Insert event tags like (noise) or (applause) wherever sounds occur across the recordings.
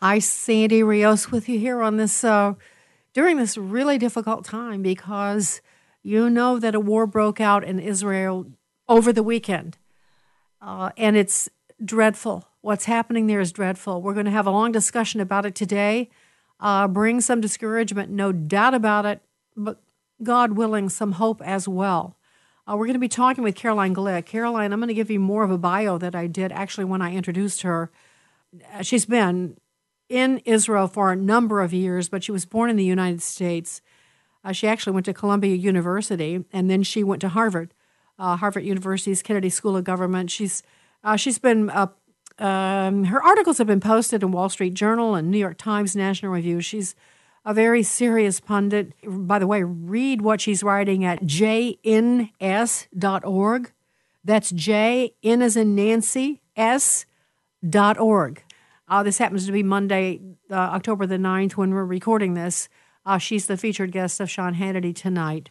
I, Sandy Rios, with you here on this uh, during this really difficult time because you know that a war broke out in Israel over the weekend, uh, and it's dreadful. What's happening there is dreadful. We're going to have a long discussion about it today. Uh, bring some discouragement, no doubt about it, but God willing, some hope as well. Uh, we're going to be talking with Caroline Glick. Caroline, I'm going to give you more of a bio that I did actually when I introduced her. Uh, she's been in Israel for a number of years, but she was born in the United States. Uh, she actually went to Columbia University, and then she went to Harvard, uh, Harvard University's Kennedy School of Government. She's uh, she's been um, her articles have been posted in Wall Street Journal and New York Times, National Review. She's a very serious pundit. By the way, read what she's writing at jns.org. That's J N as in Nancy S dot org. Uh, this happens to be Monday, uh, October the 9th, when we're recording this. Uh, she's the featured guest of Sean Hannity tonight.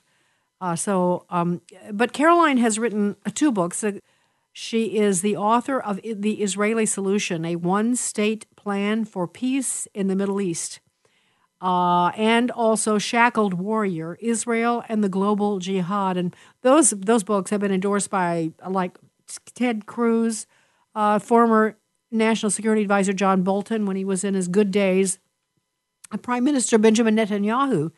Uh, so, um, but Caroline has written two books. She is the author of The Israeli Solution, a one state plan for peace in the Middle East, uh, and also Shackled Warrior Israel and the Global Jihad. And those, those books have been endorsed by like Ted Cruz, uh, former National Security Advisor John Bolton when he was in his good days, Prime Minister Benjamin Netanyahu.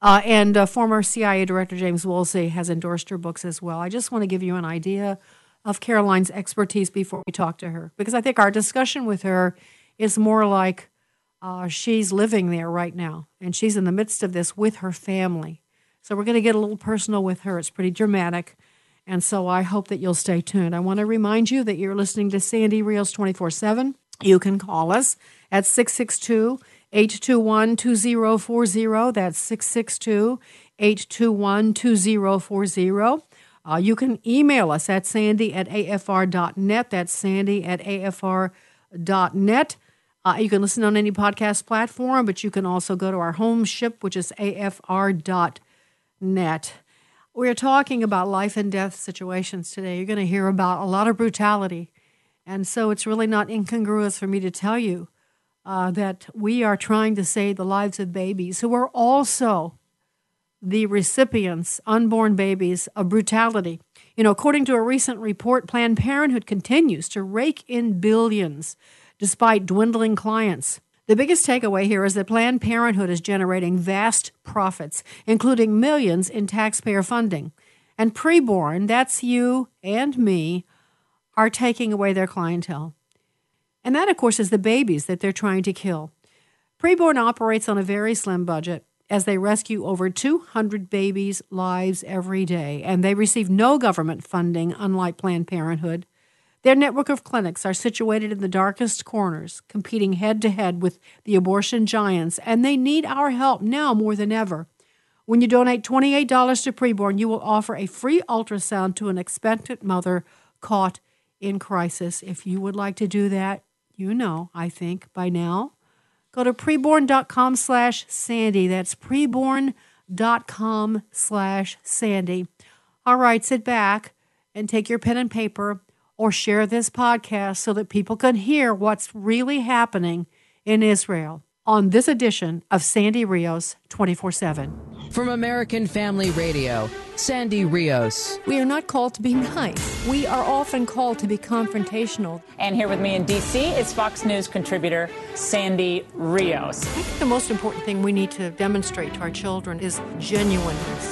Uh, and uh, former CIA Director James Woolsey has endorsed her books as well. I just want to give you an idea of Caroline's expertise before we talk to her because I think our discussion with her is more like uh, she's living there right now and she's in the midst of this with her family. So we're going to get a little personal with her. It's pretty dramatic. And so I hope that you'll stay tuned. I want to remind you that you're listening to Sandy Rios 24 7. You can call us at 662 821 2040. That's 662 821 2040. Uh, you can email us at sandy at afr.net. That's sandy at afr.net. Uh, you can listen on any podcast platform, but you can also go to our home ship, which is afr.net. We're talking about life and death situations today. You're going to hear about a lot of brutality. And so it's really not incongruous for me to tell you uh, that we are trying to save the lives of babies who are also the recipients, unborn babies, of brutality. You know, according to a recent report, Planned Parenthood continues to rake in billions despite dwindling clients. The biggest takeaway here is that Planned Parenthood is generating vast profits, including millions in taxpayer funding. And preborn, that's you and me, are taking away their clientele. And that, of course, is the babies that they're trying to kill. Preborn operates on a very slim budget as they rescue over 200 babies' lives every day, and they receive no government funding, unlike Planned Parenthood. Their network of clinics are situated in the darkest corners, competing head to head with the abortion giants, and they need our help now more than ever. When you donate $28 to preborn, you will offer a free ultrasound to an expectant mother caught in crisis. If you would like to do that, you know, I think, by now. Go to preborn.com slash Sandy. That's preborn.com slash Sandy. All right, sit back and take your pen and paper or share this podcast so that people can hear what's really happening in Israel on this edition of Sandy Rios 24 7. From American Family Radio, Sandy Rios. We are not called to be (laughs) nice. We are often called to be confrontational. And here with me in D.C. is Fox News contributor Sandy Rios. I think the most important thing we need to demonstrate to our children is genuineness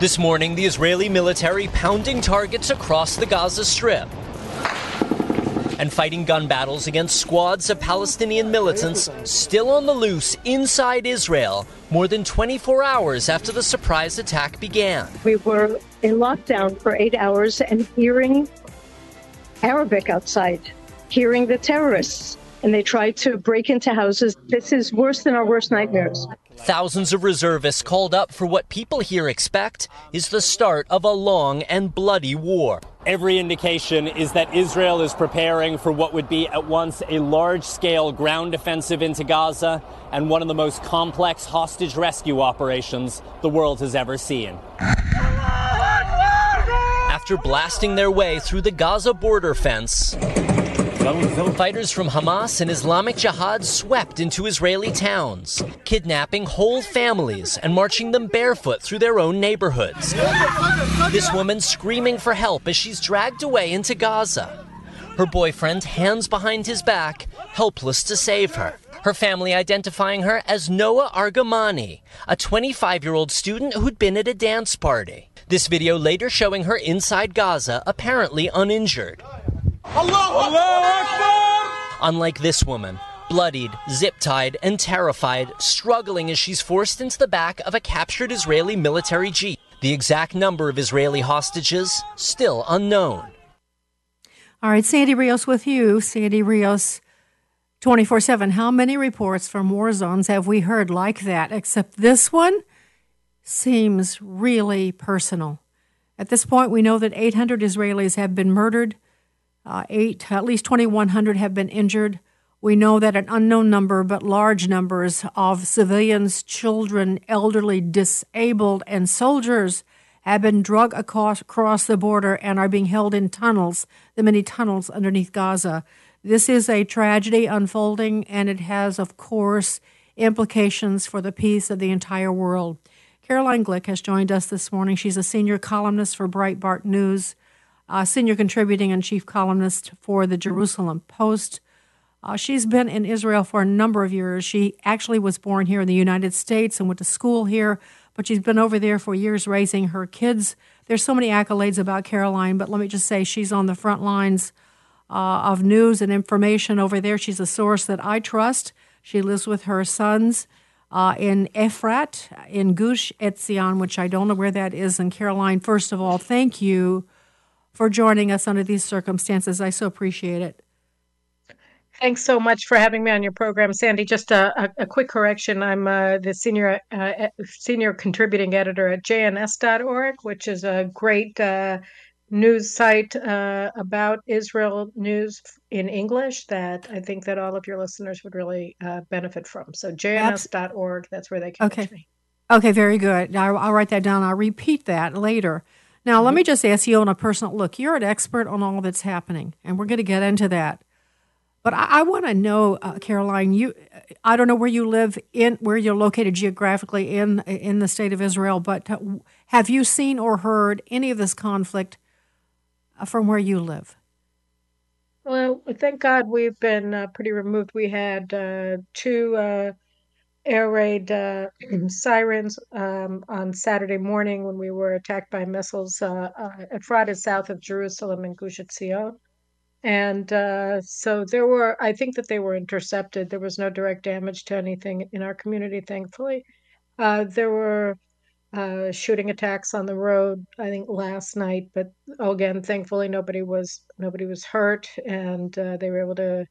This morning, the Israeli military pounding targets across the Gaza Strip and fighting gun battles against squads of Palestinian militants still on the loose inside Israel more than 24 hours after the surprise attack began. We were in lockdown for eight hours and hearing Arabic outside hearing the terrorists and they tried to break into houses. This is worse than our worst nightmares. Thousands of reservists called up for what people here expect is the start of a long and bloody war. Every indication is that Israel is preparing for what would be at once a large scale ground offensive into Gaza and one of the most complex hostage rescue operations the world has ever seen. After blasting their way through the Gaza border fence, Fighters from Hamas and Islamic Jihad swept into Israeli towns, kidnapping whole families and marching them barefoot through their own neighborhoods. This woman screaming for help as she's dragged away into Gaza. Her boyfriend, hands behind his back, helpless to save her. Her family identifying her as Noa Argamani, a 25 year old student who'd been at a dance party. This video later showing her inside Gaza, apparently uninjured. Unlike this woman, bloodied, zip tied, and terrified, struggling as she's forced into the back of a captured Israeli military jeep. The exact number of Israeli hostages still unknown. All right, Sandy Rios with you. Sandy Rios, 24 7. How many reports from war zones have we heard like that? Except this one seems really personal. At this point, we know that 800 Israelis have been murdered. Uh, eight, at least 2,100 have been injured. We know that an unknown number, but large numbers of civilians, children, elderly, disabled, and soldiers have been dragged across, across the border and are being held in tunnels, the many tunnels underneath Gaza. This is a tragedy unfolding, and it has, of course, implications for the peace of the entire world. Caroline Glick has joined us this morning. She's a senior columnist for Breitbart News uh, senior contributing and chief columnist for the Jerusalem Post. Uh, she's been in Israel for a number of years. She actually was born here in the United States and went to school here, but she's been over there for years raising her kids. There's so many accolades about Caroline, but let me just say she's on the front lines uh, of news and information over there. She's a source that I trust. She lives with her sons uh, in Efrat, in Gush Etzion, which I don't know where that is. And Caroline, first of all, thank you for joining us under these circumstances. I so appreciate it. Thanks so much for having me on your program, Sandy. Just a, a, quick correction: I'm uh, the senior uh, senior contributing editor at JNS.org, which is a great uh, news site uh, about Israel news in English that I think that all of your listeners would really uh, benefit from. So JNS.org, that's where they can okay. me. Okay, very good. I'll, I'll write that down. I'll repeat that later. Now, mm-hmm. let me just ask you on a personal look. You're an expert on all that's happening, and we're going to get into that. But I, I want to know, uh, Caroline. You, I don't know where you live in, where you're located geographically in in the state of Israel, but have you seen or heard any of this conflict uh, from where you live? Well, thank God we've been uh, pretty removed. We had uh, two uh, air raid uh, (clears throat) sirens um, on Saturday morning when we were attacked by missiles uh, uh, at Efrat south of Jerusalem in Gush Etzion. And uh, so there were, I think that they were intercepted. There was no direct damage to anything in our community, thankfully. Uh, there were uh, shooting attacks on the road, I think last night, but again, thankfully nobody was nobody was hurt, and they were able to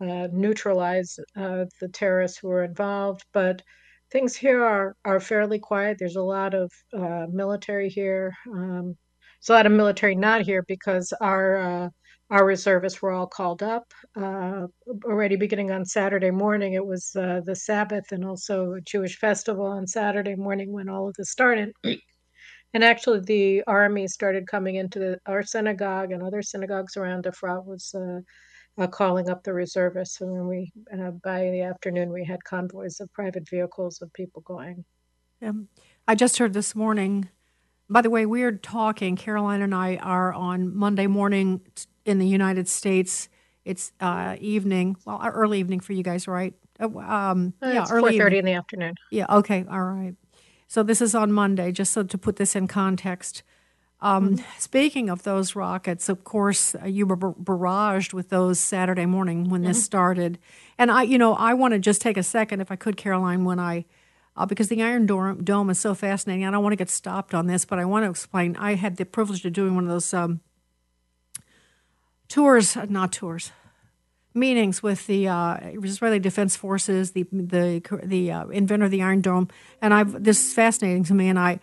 uh, neutralize uh, the terrorists who were involved. But things here are, are fairly quiet. There's a lot of uh, military here. Um, there's a lot of military not here because our uh, our reservists were all called up uh, already beginning on Saturday morning. It was the Sabbath and also a Jewish festival on Saturday morning when all of this started. And actually, the army started coming into the, our synagogue and other synagogues around Efrat was uh, uh, calling up the reservists. And we, uh, by the afternoon, we had convoys of private vehicles of people going. Yeah. I just heard this morning. By the way, we're talking. Caroline and I are on Monday morning in the United States. It's uh, evening, well, uh, early evening for you guys, right? Uh, um, uh, yeah, early four thirty in the afternoon. Yeah. Okay. All right. So this is on Monday, just so to put this in context. Um, mm-hmm. Speaking of those rockets, of course, uh, you were barraged with those Saturday morning when mm-hmm. this started. And I, you know, I want to just take a second, if I could, Caroline, when I, uh, because the Iron Dome, Dome is so fascinating. I don't want to get stopped on this, but I want to explain. I had the privilege of doing one of those um, tours, uh, not tours, meetings with the uh, Israeli Defense Forces, the the the uh, inventor of the Iron Dome, and I've this is fascinating to me. And I,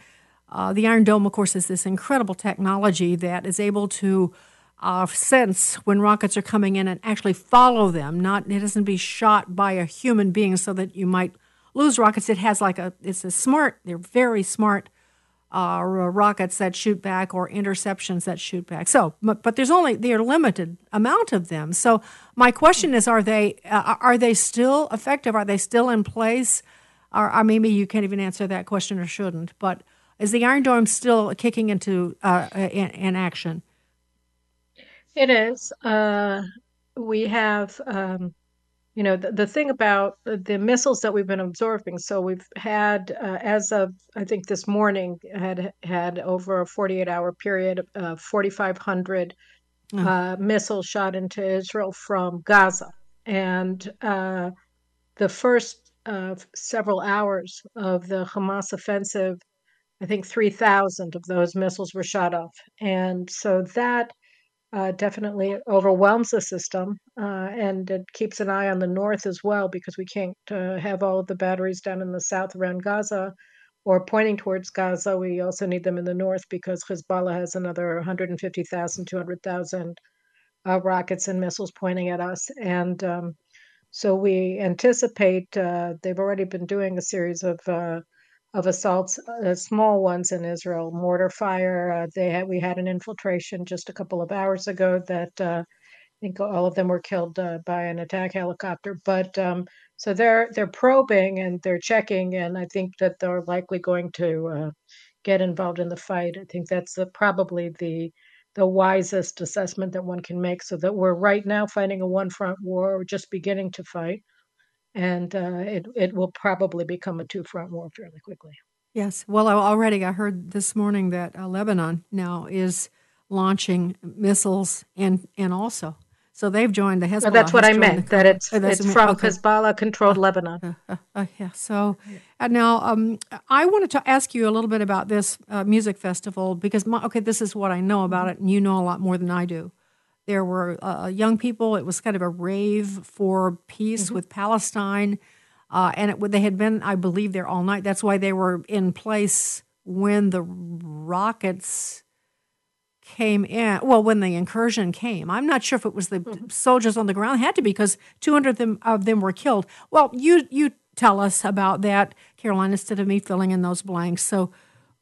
uh, the Iron Dome, of course, is this incredible technology that is able to uh, sense when rockets are coming in and actually follow them. Not it doesn't be shot by a human being so that you might lose rockets. It has like a it's a smart. They're very smart uh, rockets that shoot back or interceptions that shoot back. So, but, but there's only they're limited amount of them. So my question is, are they uh, are they still effective? Are they still in place? Or, or, maybe you can't even answer that question or shouldn't. But is the Iron Dome still kicking into uh, in, in, action? It is. Uh, we have. Um, you know the, the thing about the missiles that we've been absorbing so we've had uh, as of i think this morning had had over a 48 hour period uh, 4500 oh. uh, missiles shot into israel from gaza and uh, the first uh, several hours of the hamas offensive i think 3000 of those missiles were shot off and so that uh, definitely overwhelms the system, uh, and it keeps an eye on the north as well because we can't uh, have all of the batteries down in the south around Gaza or pointing towards Gaza. We also need them in the north because Hezbollah has another 150,000, 200,000 uh, rockets and missiles pointing at us, and um, so we anticipate uh, they've already been doing a series of uh, of assaults, uh, small ones in Israel, mortar fire. Uh, they had we had an infiltration just a couple of hours ago that uh, I think all of them were killed uh, by an attack helicopter. But um, so they're they're probing and they're checking, and I think that they're likely going to uh, get involved in the fight. I think that's the, probably the the wisest assessment that one can make. So that we're right now fighting a one front war, we're just beginning to fight and uh, it it will probably become a two front war fairly quickly. Yes. Well, already I heard this morning that uh, Lebanon now is launching missiles and and also. So they've joined the Hezbollah. Well, that's what I meant. That it's oh, it's from okay. Hezbollah-controlled uh, Lebanon. Uh, uh, uh yeah. So now um, I wanted to ask you a little bit about this music festival because my, okay, this is what I know about it, and you know a lot more than I do. There were uh, young people. It was kind of a rave for peace mm-hmm. with Palestine. Uh, and it, they had been, I believe, there all night. That's why they were in place when the rockets came in. Well, when the incursion came, I'm not sure if it was the mm-hmm. soldiers on the ground. It had to be because 200 of them, of them were killed. Well, you you tell us about that, Caroline, instead of me filling in those blanks. So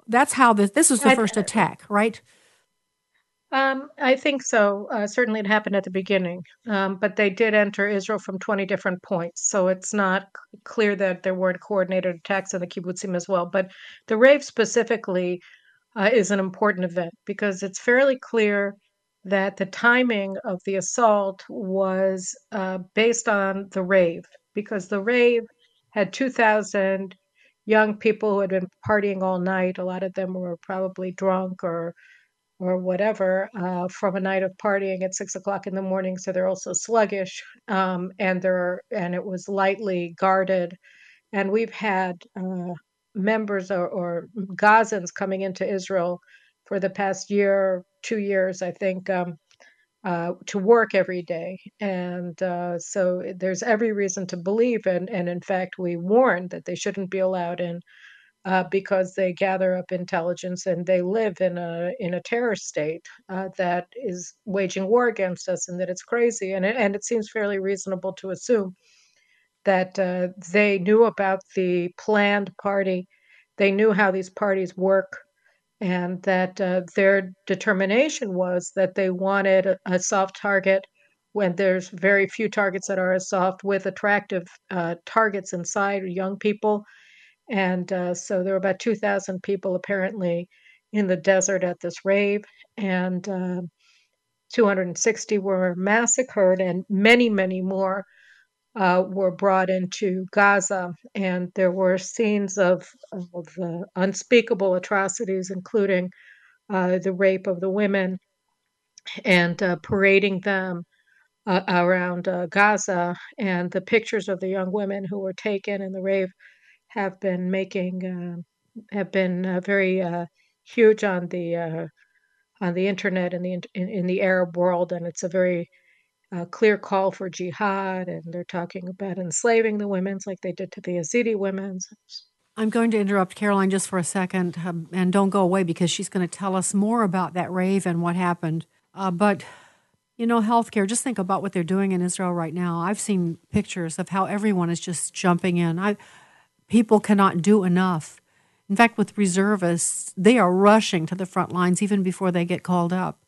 that's how this. This was the I, first attack, right? Um, I think so. Uh, certainly, it happened at the beginning, um, but they did enter Israel from 20 different points. So it's not clear that there weren't coordinated attacks on the kibbutzim as well. But the rave specifically uh, is an important event because it's fairly clear that the timing of the assault was uh, based on the rave because the rave had 2,000 young people who had been partying all night. A lot of them were probably drunk or or whatever uh, from a night of partying at six o'clock in the morning. So they're also sluggish, um, and they're and it was lightly guarded. And we've had uh, members or, or, Gazans coming into Israel for the past year, two years, I think, um, uh, to work every day. And uh, so there's every reason to believe, and and in fact, we warned that they shouldn't be allowed in uh, because they gather up intelligence and they live in a in a terror state uh, that is waging war against us, and that it's crazy. And it, and it seems fairly reasonable to assume that uh, they knew about the planned party, they knew how these parties work, and that uh, their determination was that they wanted a, a, soft target when there's very few targets that are as soft with attractive uh, targets inside young people and uh, so there were about 2,000 people apparently in the desert at this rave, and uh, 260 were massacred, and many, many more uh, were brought into Gaza. And there were scenes of, of uh, unspeakable atrocities, including uh, the rape of the women and uh, parading them. around Gaza, and the pictures of the young women who were taken in the rave have been making uh, have been uh, very uh, huge on the uh, on the internet and the in, in, the Arab world, and it's a very a clear call for jihad, and they're talking about enslaving the women's like they did to the Yazidi women's. I'm going to interrupt Caroline just for a second, um, and don't go away because she's going to tell us more about that rave and what happened. Uh, but you know, healthcare. Just think about what they're doing in Israel right now. I've seen pictures of how everyone is just jumping in. I, people cannot do enough. In fact, with reservists, they are rushing to the front lines even before they get called up.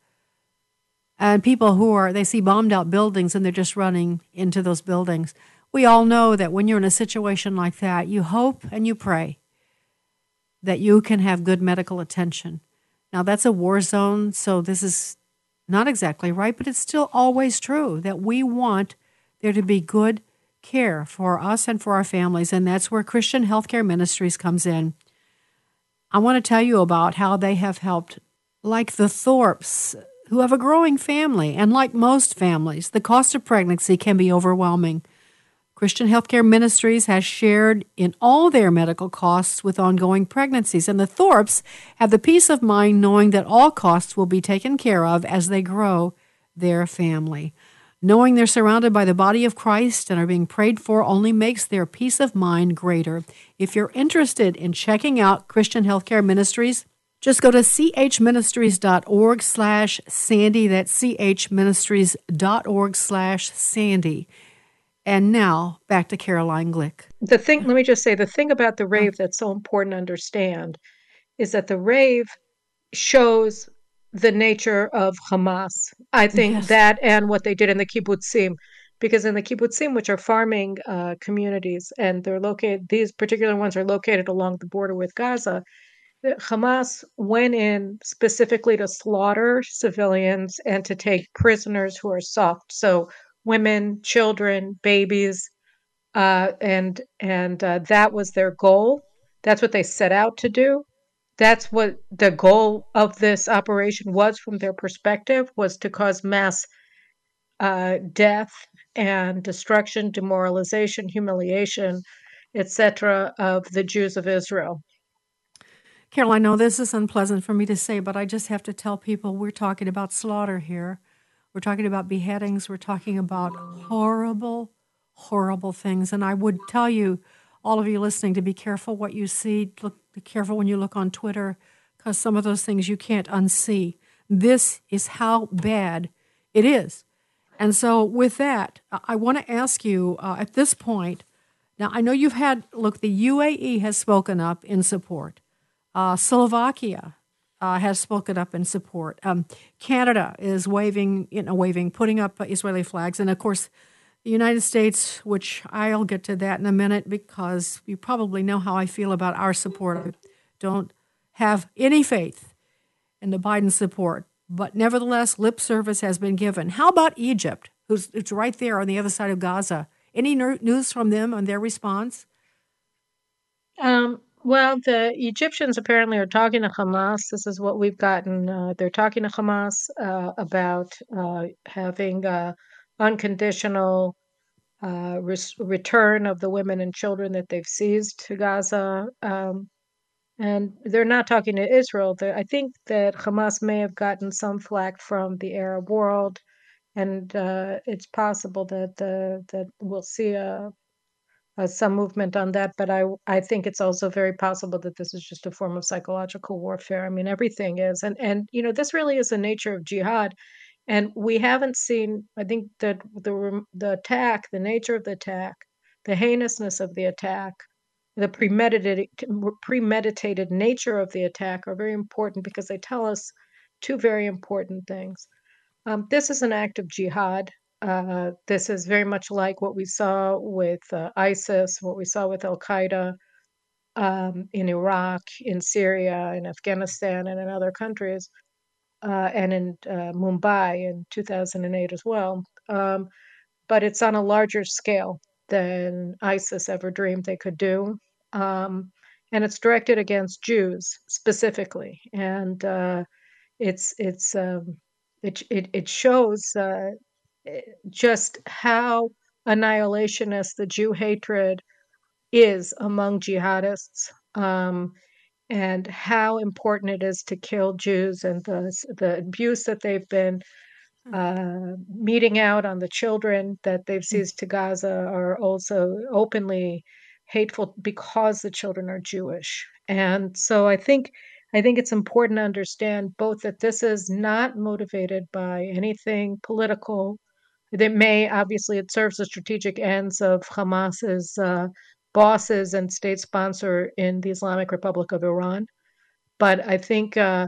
And people who are, they see bombed out buildings and they're just running into those buildings. We all know that when you're in a situation like that, you hope and you pray that you can have good medical attention. Now, that's a war zone, so this is not exactly right, but it's still always true that we want there to be good care for us and for our families, and that's where Christian Healthcare Ministries comes in. I want to tell you about how they have helped, like the Thorpes, who have a growing family, and like most families, the cost of pregnancy can be overwhelming. Christian Healthcare Ministries has shared in all their medical costs with ongoing pregnancies, and the Thorpes have the peace of mind knowing that all costs will be taken care of as they grow their family. Knowing they're surrounded by the body of Christ and are being prayed for only makes their peace of mind greater. If you're interested in checking out Christian Healthcare Ministries, just go to chministries.org slash Sandy. That's chministries.org slash Sandy. And now back to Caroline Glick. The thing, let me just say, the thing about the rave that's so important to understand is that the rave shows the nature of Hamas. I think Yes. that and what they did in the kibbutzim, because in the kibbutzim, which are farming uh, communities, and they're located, these particular ones are located along the border with Gaza. Hamas went in specifically to slaughter civilians and to take prisoners who are soft. So women, children, babies, uh, and and uh, that was their goal. That's what they set out to do. That's what the goal of this operation was, from their perspective, was to cause mass uh, death and destruction, demoralization, humiliation, etc., of the Jews of Israel. Carol, I know this is unpleasant for me to say, but I just have to tell people we're talking about slaughter here. We're talking about beheadings. We're talking about horrible, horrible things. And I would tell you, all of you listening, to be careful what you see. Look, be careful when you look on Twitter, because some of those things you can't unsee. This is how bad it is. And so, with that, I- want to ask you uh, at this point. Now, I know you've had, look, the UAE has spoken up in support. Uh, Slovakia uh, has spoken up in support. Um, Canada is waving, you know, waving, putting up Israeli flags, and of course, the United States, which I'll get to that in a minute because you probably know how I feel about our support. I don't have any faith in the Biden support, but nevertheless, lip service has been given. How about Egypt, who's it's right there on the other side of Gaza? Any news from them on their response? Um, well, the Egyptians apparently are talking to Hamas. This is what we've gotten. Uh, they're talking to Hamas uh, about uh, having uh, unconditional uh, return of the women and children that they've seized to Gaza. Um, and they're not talking to Israel. I think that Hamas may have gotten some flack from the Arab world, and uh, it's possible that uh, that we'll see a uh, some movement on that, but I I think it's also very possible that this is just a form of psychological warfare. I mean, everything is, and and you know, this really is the nature of jihad, and we haven't seen. I think that the the attack, the nature of the attack, the heinousness of the attack, the premeditated premeditated nature of the attack are very important because they tell us two very important things. Um, this is an act of jihad. Uh, this is very much like what we saw with uh, ISIS, what we saw with Al Qaeda um, in Iraq, in Syria, in Afghanistan, and in other countries, uh, and in uh, Mumbai in 2008 as well. Um, but it's on a larger scale than ISIS ever dreamed they could do. Um, and it's directed against Jews specifically. And uh, it's, it's, um, it, it, it shows uh, just how annihilationist the Jew hatred is among jihadists, um, and how important it is to kill Jews and the the abuse that they've been uh, meeting out on the children that they've Hmm. seized to Gaza are also openly hateful because the children are Jewish. And so I think I think it's important to understand both that this is not motivated by anything political. That may obviously it serves the strategic ends of Hamas's uh, bosses and state sponsor in the Islamic Republic of Iran. But I think uh,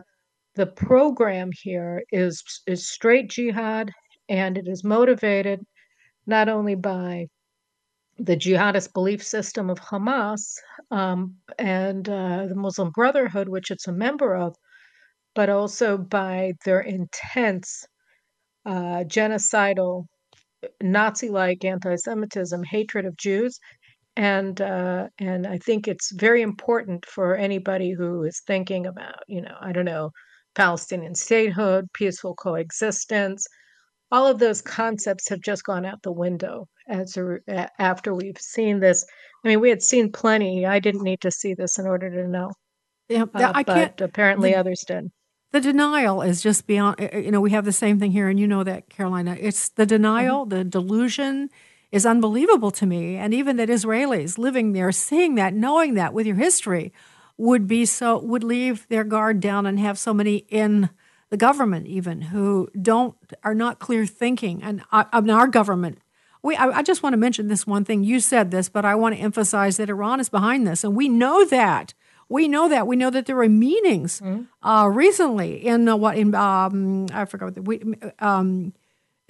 the program here is is straight jihad, and it is motivated not only by the jihadist belief system of Hamas um, and uh, the Muslim Brotherhood, which it's a member of, but also by their intense uh, genocidal, Nazi-like anti-Semitism, hatred of Jews, and uh, and I think it's very important for anybody who is thinking about, you know, I don't know, Palestinian statehood, peaceful coexistence. All of those concepts have just gone out the window as a, after we've seen this. I mean, we had seen plenty. I didn't need to see this in order to know. Yeah, Uh, I can't. but apparently the- others did. The denial is just beyond, uh, you know, we have the same thing here, and you know that, Carolina. It's the denial, the delusion is unbelievable to me. And even that Israelis living there, seeing that, knowing that with your history, would be so, would leave their guard down and have so many in the government, even who don't, are not clear thinking. And I our government, we, I, I just want to mention this one thing. You said this, but I want to emphasize that Iran is behind this. And we know that. We know that. We know that there were meetings uh, recently in uh, what in um, I forgot what the, we, um,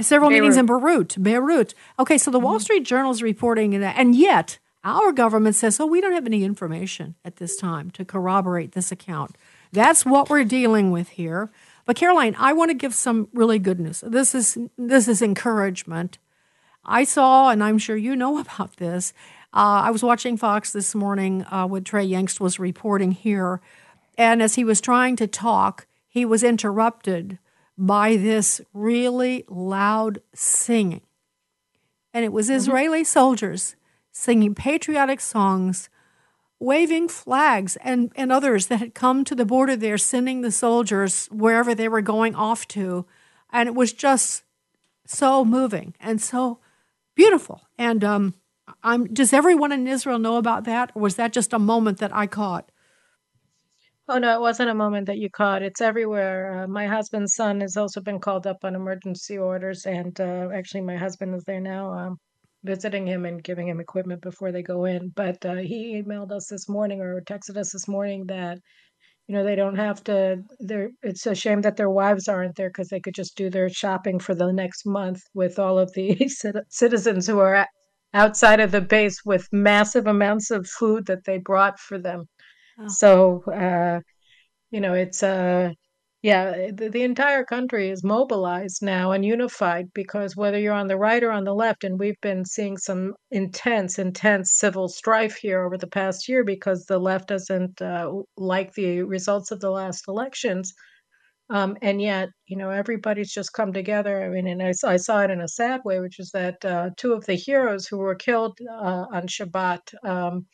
several meetings in Beirut. Beirut. Okay, so the Wall Street Journal is reporting that, and yet our government says, "Oh, we don't have any information at this time to corroborate this account." That's what we're dealing with here. But Caroline, I want to give some really good news. This is this is encouragement. I saw, and I'm sure you know (laughs) about this. Uh, I was watching Fox this morning uh, when Trey Yangst was reporting here, and as he was trying to talk, he was interrupted by this really loud singing. And it was Israeli soldiers singing patriotic songs, waving flags, and, and others that had come to the border there, sending the soldiers wherever they were going off to. And it was just so moving and so beautiful. And um, I'm, does everyone in Israel know about that? Or was that just a moment that I caught? Oh no, it wasn't a moment that you caught. It's everywhere. Uh, my husband's son has also been called up on emergency orders, and uh, actually, my husband is there now, um, visiting him and giving him equipment before they go in. But uh, he emailed us this morning or texted us this morning that you know they don't have to. They're. It's a shame that their wives aren't there because they could just do their shopping for the next month with all of the (laughs) citizens who are outside of the base with massive amounts of food that they brought for them. So, uh, you know, it's uh, yeah, the, the entire country is mobilized now and unified because whether you're on the right or on the left, and we've been seeing some intense, intense civil strife here over the past year because the left doesn't uh, like the results of the last elections. Um, and yet, you know, everybody's just come together. I mean, and I, saw- I saw it in a sad way, which is that uh, two of the heroes who were killed uh, on Shabbat. Um,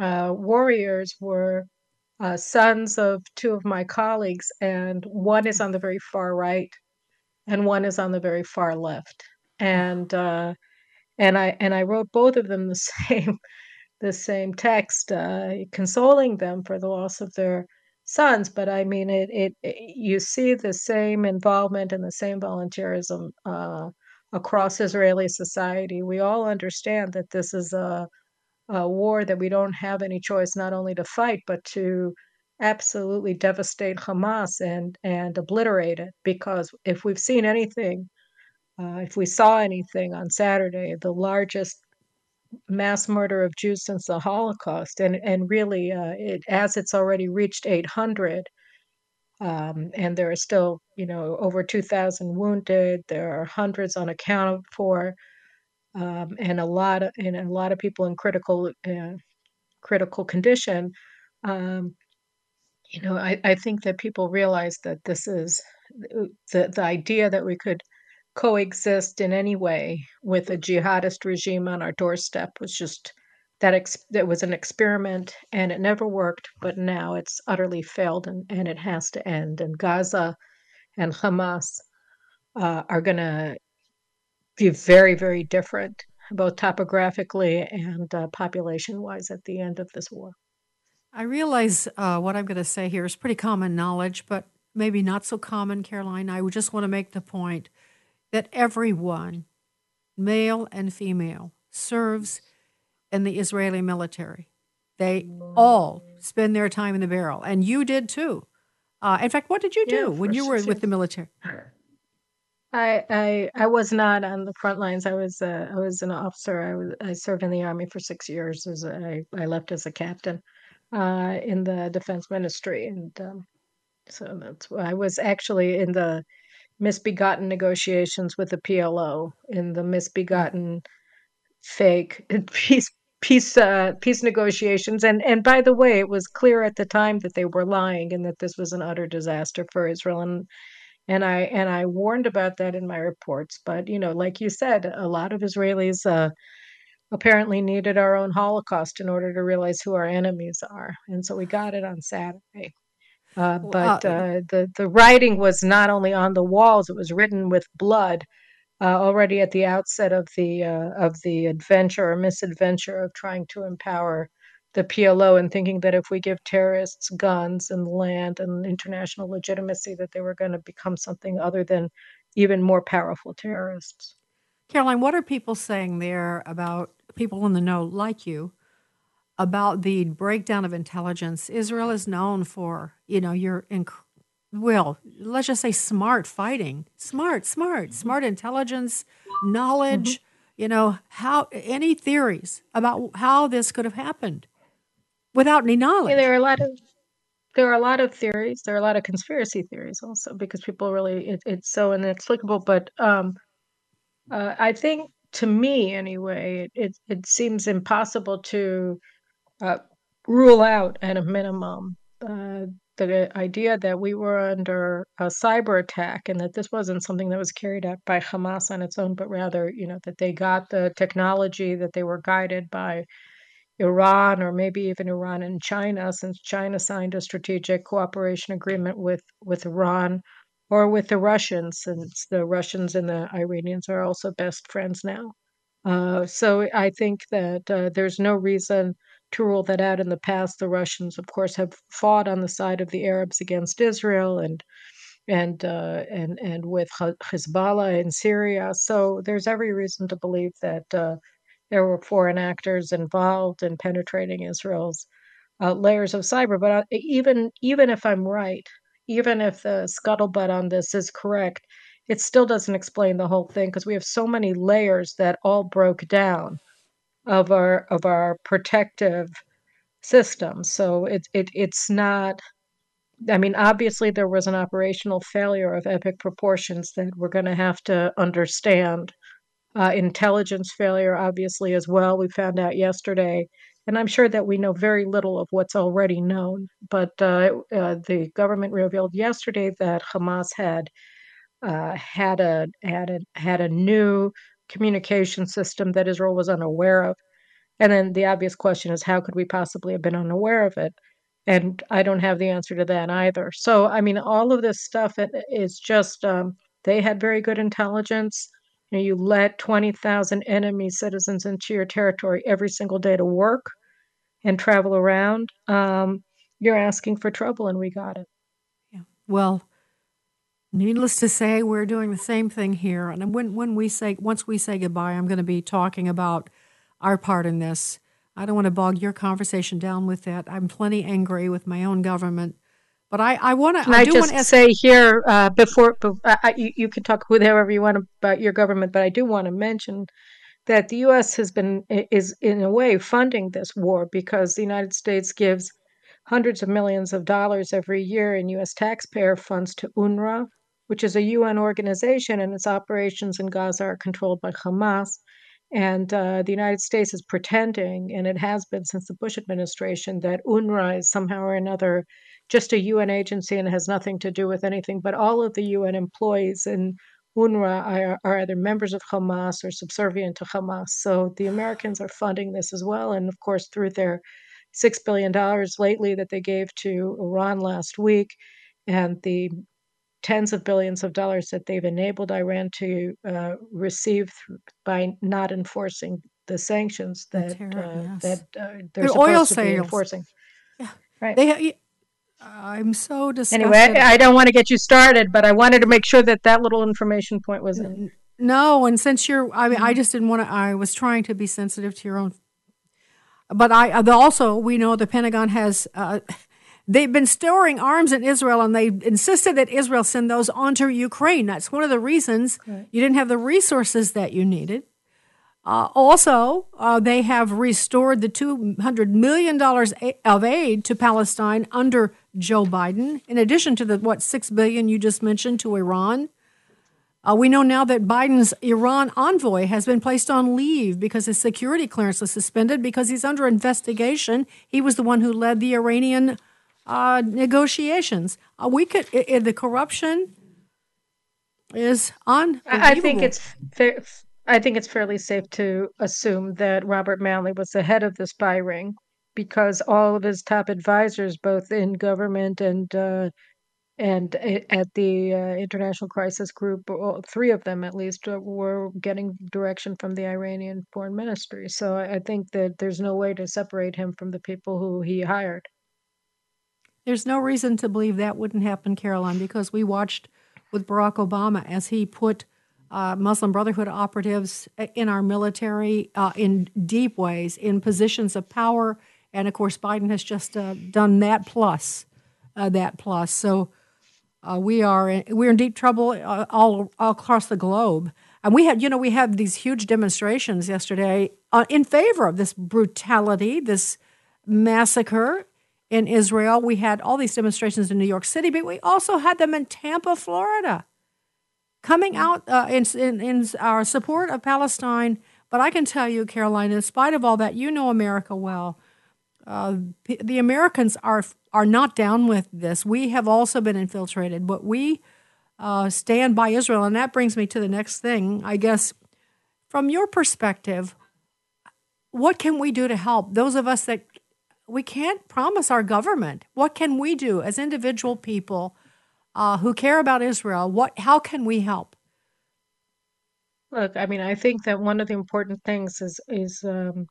uh, warriors were uh, sons of two of my colleagues, and one is on the very far right, and one is on the very far left. And uh, and I and I wrote both of them the (laughs) same the same text, uh, consoling them for the loss of their sons. But I mean, it it, it you see the same involvement and the same volunteerism uh, across Israeli society. We all understand that this is a a war that we don't have any choice not only to fight but to absolutely devastate Hamas and and obliterate it. Because if we've seen anything uh, if we saw anything on Saturday the largest mass murder of Jews since the Holocaust and and really uh, it as it's already reached 800 um, and there are still you know over 2,000 wounded there are hundreds unaccounted for um, and a lot of and a lot of people in critical uh, critical condition. Um, you know, I, I think that people realize that this is the the idea that we could coexist in any way with a jihadist regime on our doorstep was just that ex- that was an experiment and it never worked but now it's utterly failed and, and it has to end and Gaza and Hamas uh, are going to be very, very different, both topographically and uh, population wise, at the end of this war. I realize uh, what I'm going to say here is pretty common knowledge, but maybe not so common, Caroline. I just want to make the point that everyone, male and female, serves in the Israeli military. They all spend their time in the barrel, and you did too. Uh, in fact, what did you do Yeah, when you were with the military? (laughs) I, I I was not on the front lines. I was uh, I was an officer. I was I served in the army for six years. As a, I I left as a captain uh, in the defense ministry, and um, so that's why I was actually in the misbegotten negotiations with the PLO in the misbegotten fake (laughs) peace peace uh, peace negotiations. And and by the way, it was clear at the time that they were lying and that this was an utter disaster for Israel. And and I and I warned about that in my reports. But you know, like you said, a lot of Israelis uh, apparently needed our own Holocaust in order to realize who our enemies are, and so we got it on Saturday. Uh, but uh, uh, the the writing was not only on the walls; it was written with blood uh, already at the outset of the uh, of the adventure or misadventure of trying to empower the PLO and thinking that if we give terrorists guns and land and international legitimacy, that they were going to become something other than even more powerful terrorists. Caroline, what are people saying there about people in the know like you about the breakdown of intelligence? Israel is known for, you know, your, inc- well, let's just say smart fighting, smart, smart, mm-hmm. smart intelligence, knowledge, mm-hmm. you know, how, any theories about how this could have happened without any knowledge? Yeah, there are a lot of there are a lot of theories. There are a lot of conspiracy theories also because people really it, it's so inexplicable. But um, uh, I think to me anyway, it, it it seems impossible to uh, rule out at a minimum uh, the idea that we were under a cyber attack and that this wasn't something that was carried out by Hamas on its own, but rather, you know, that they got the technology, that they were guided by Iran or maybe even Iran and China, since China signed a strategic cooperation agreement with, with Iran or with the Russians, since the Russians and the Iranians are also best friends now. Uh, so I think that uh, there's no reason to rule that out. In the past, the Russians, of course, have fought on the side of the Arabs against Israel and and uh, and and with Hezbollah in Syria. So there's every reason to believe that uh, there were foreign actors involved in penetrating Israel's uh, layers of cyber. But uh, even even if I'm right, even if the scuttlebutt on this is correct, it still doesn't explain the whole thing because we have so many layers that all broke down of our of our protective system. So it, it it's not. I mean, obviously there was an operational failure of epic proportions that we're going to have to understand. Uh, intelligence failure, obviously, as well. We found out yesterday, and I'm sure that we know very little of what's already known. But uh, uh, the government revealed yesterday that Hamas had uh, had a had a had a new communication system that Israel was unaware of. And then the obvious question is, how could we possibly have been unaware of it? And I don't have the answer to that either. So, I mean, all of this stuff is just um, they had very good intelligence. You, you let 20,000 enemy citizens into your territory every single day to work and travel around. Um, you're asking for trouble, and we got it. Yeah. Well, needless to say, we're doing the same thing here. And when when we say once we say goodbye, I'm going to be talking about our part in this. I don't want to bog your conversation down with that. I'm plenty angry with my own government, but I I want to. I, do just ask, say here uh, before, bef- I, I- you, you can talk with whoever you want about your government, but I do want to mention that the U.S. has been is in a way funding this war because the United States gives hundreds of millions of dollars every year in U.S. taxpayer funds to UNRWA, which is a UN organization, and its operations in Gaza are controlled by Hamas. And uh, the United States is pretending, and it has been since the Bush administration, that UNRWA is somehow or another just a UN agency and has nothing to do with anything. But all of the UN employees in UNRWA are, are either members of Hamas or subservient to Hamas. So the Americans are funding this as well. And of course, through their $6 billion lately that they gave to Iran last week and the tens of billions of dollars that they've enabled Iran to uh, receive by not enforcing the sanctions that terrible, uh, yes. that uh, they're They're supposed oil to be enforcing. Yeah. Right. They, I'm so disgusted. Anyway, I, don't want to get you started, but I wanted to make sure that that little information point was in. No, and since you're, I mean, I just didn't want to. I was trying to be sensitive to your own. But I also we know the Pentagon has. Uh, they've been storing arms in Israel, and they insisted that Israel send those onto Ukraine. That's one of the reasons you didn't have the resources that you needed. Uh, also, uh, they have restored the $200 million a- of aid to Palestine under Joe Biden, in addition to the, what, 6 billion you just mentioned to Iran. Uh, we know now that Biden's Iran envoy has been placed on leave because his security clearance was suspended because he's under investigation. He was the one who led the Iranian uh, negotiations. Uh, we could, i- i- the corruption is. I I think it's fair. I think it's fairly safe to assume that Robert Malley was the head of the spy ring because all of his top advisors, both in government and uh, and at the uh, International Crisis Group, all three of them at least, uh, were getting direction from the Iranian Foreign Ministry. So I think that there's no way to separate him from the people who he hired. There's no reason to believe that wouldn't happen, Caroline, because we watched with Barack Obama as he put uh, Muslim Brotherhood operatives in our military uh, in deep ways, in positions of power. And of course, Biden has just uh, done that plus, uh, that plus. So uh, we are in, we're in deep trouble uh, all, all across the globe. And we had, you know, we had these huge demonstrations yesterday in favor of this brutality, this massacre in Israel. We had all these demonstrations in New York City, but we also had them in Tampa, Florida, coming out uh, in, in, in our support of Palestine. But I can tell you, Caroline, in spite of all that, you know America well. Uh, the Americans are are not down with this. We have also been infiltrated, but we uh, stand by Israel, and that brings me to the next thing. I guess, from your perspective, what can we do to help those of us that we can't promise our government? What can we do as individual people uh, who care about Israel? What? How can we help? Look, I mean, I think that one of the important things is is um,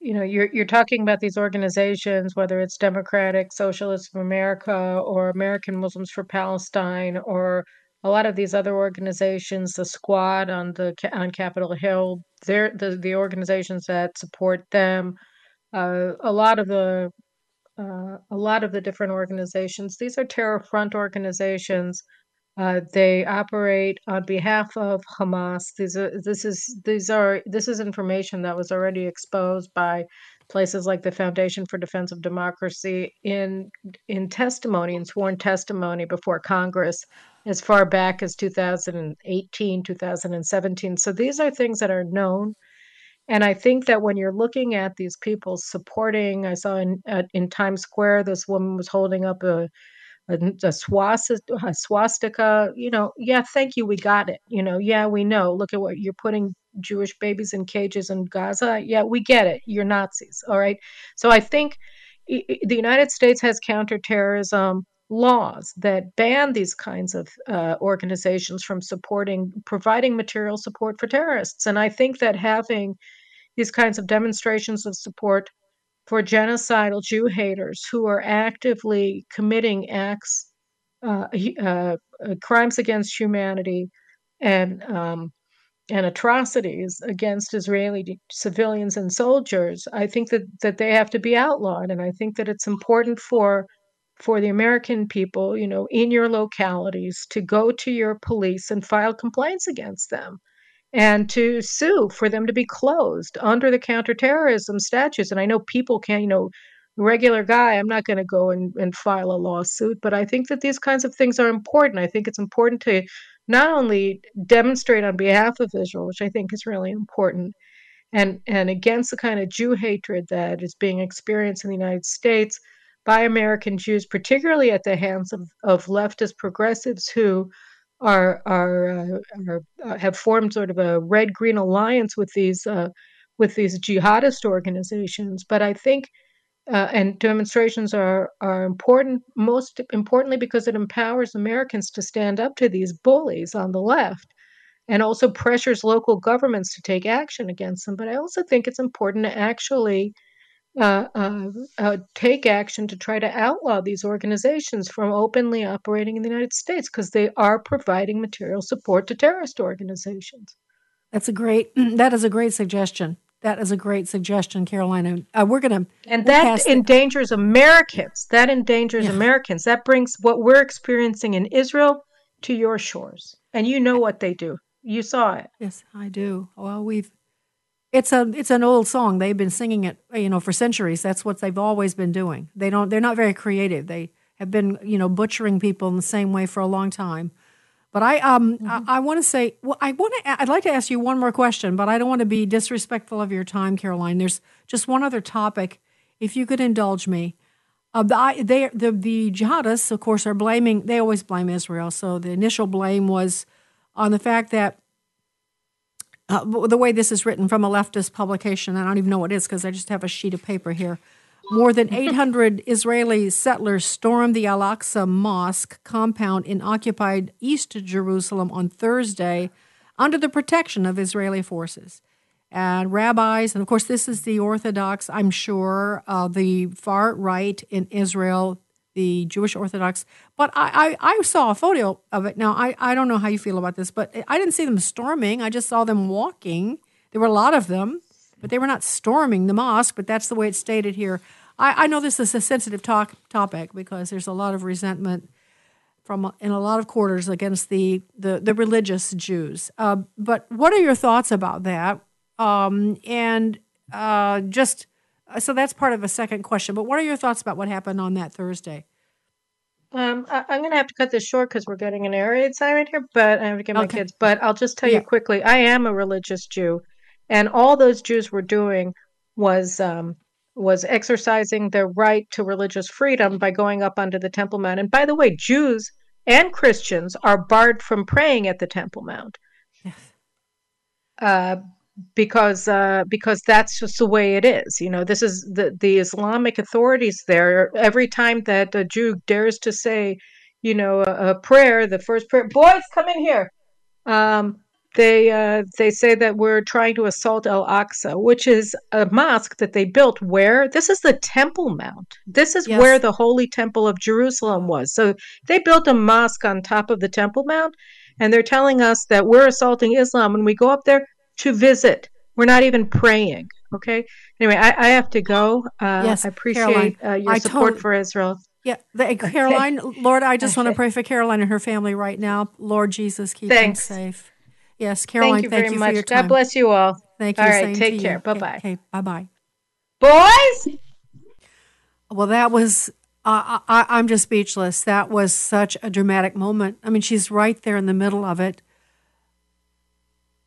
you know, you're you're talking about these organizations, whether it's Democratic Socialists of America or American Muslims for Palestine or a lot of these other organizations, the Squad on the on Capitol Hill, they're the the organizations that support them. Uh, a lot of the uh, a lot of the different organizations. These are terror front organizations. Uh, they operate on behalf of Hamas. These are this is these are this is information that was already exposed by places like the Foundation for Defense of Democracy in in testimony in sworn testimony before Congress as far back as 2018 2017 so these are things that are known and I think that when you're looking at these people supporting, I saw in at, in Times Square, this woman was holding up a a, a, swastika, a swastika. You know, yeah, thank you, we got it. You know, yeah, we know. Look at what you're putting Jewish babies in cages in Gaza. Yeah, we get it. You're Nazis. All right. So I think the United States has counterterrorism laws that ban these kinds of uh, organizations from supporting, providing material support for terrorists. And I think that having these kinds of demonstrations of support for genocidal Jew haters who are actively committing acts, uh, uh, uh, crimes against humanity, and um, and atrocities against Israeli civilians and soldiers, I think that that they have to be outlawed, and I think that it's important for for the American people, you know, in your localities to go to your police and file complaints against them and to sue for them to be closed under the counterterrorism statutes. And I know people can't, you know, regular guy, I'm not going to go and, and file a lawsuit, but I think that these kinds of things are important. I think it's important to not only demonstrate on behalf of Israel, which I think is really important, and, and against the kind of Jew hatred that is being experienced in the United States by American Jews, particularly at the hands of, of leftist progressives who are are, uh, are uh, have formed sort of a red green alliance with these uh, with these jihadist organizations. But I think uh, and demonstrations are are important most importantly because it empowers Americans to stand up to these bullies on the left and also pressures local governments to take action against them but I also think it's important to actually uh, uh, uh, take action to try to outlaw these organizations from openly operating in the United States because they are providing material support to terrorist organizations. That's a great. That is a great suggestion. That is a great suggestion, Carolina. Uh, we're going to and that endangers Americans. That endangers yeah. Americans. That brings what we're experiencing in Israel to your shores, and you know what they do. You saw it. Yes, I do. Well, we've it's a it's an old song. They've been singing it, you know, for centuries. That's what they've always been doing. They don't. They're not very creative. They have been, you know, butchering people in the same way for a long time. But I um mm-hmm. I, I want to say well, I want to I'd like to ask you one more question, but I don't want to be disrespectful of your time, Caroline. There's just one other topic, if you could indulge me. Uh, the, they the the jihadists, of course, are blaming. They always blame Israel. So the initial blame was on the fact that uh, the way this is written from a leftist publication, I don't even know what it is because I just have a sheet of paper here. More than (laughs) 800 Israeli settlers stormed the Al Aqsa Mosque compound in occupied East Jerusalem on Thursday under the protection of Israeli forces. And rabbis, and of course, this is the Orthodox, I'm sure, uh, the far right in Israel, the Jewish Orthodox. But I, I, I, saw a photo of it. Now, I, I don't know how you feel about this, but I didn't see them storming. I just saw them walking. There were a lot of them, but they were not storming the mosque, but that's the way it's stated here. I, I know this is a sensitive talk, topic because there's a lot of resentment from in a lot of quarters against the, the, the religious Jews. Uh, but what are your thoughts about that? Um, and uh, just so that's part of a second question. But what are your thoughts about what happened on that Thursday? Um, I, am going to have to cut this short because we're getting an air raid siren here, but I have to get my kids. But I'll just tell yeah. you quickly I am a religious Jew, and all those Jews were doing was um, was exercising their right to religious freedom by going up onto the Temple Mount. And by the way, Jews and Christians are barred from praying at the Temple Mount. Yes. Uh, because uh, because that's just the way it is. You know, this is the the Islamic authorities there. Every time that a Jew dares to say, you know, a, a prayer, the first prayer, boys, come in here. Um, they uh, they say that we're trying to assault Al Aqsa, which is a mosque that they built where this is the Temple Mount. This is yes. where the Holy Temple of Jerusalem was. So they built a mosque on top of the Temple Mount, and they're telling us that we're assaulting Islam when we go up there to visit. We're not even praying. Okay. Anyway, I, I have to go. Uh, yes, I appreciate uh, your I support for Israel. Yeah, the, Caroline, Lord, I just okay. want to pray for Caroline and her family right now. Lord Jesus, keep Thanks. them safe. Yes, Caroline, thank you, thank you much. for your time. God bless you all. Thank you. All right, take care. Bye bye. Okay, bye bye. Boys. Well, that was. Uh, I, I'm just speechless. That was such a dramatic moment. I mean, she's right there in the middle of it.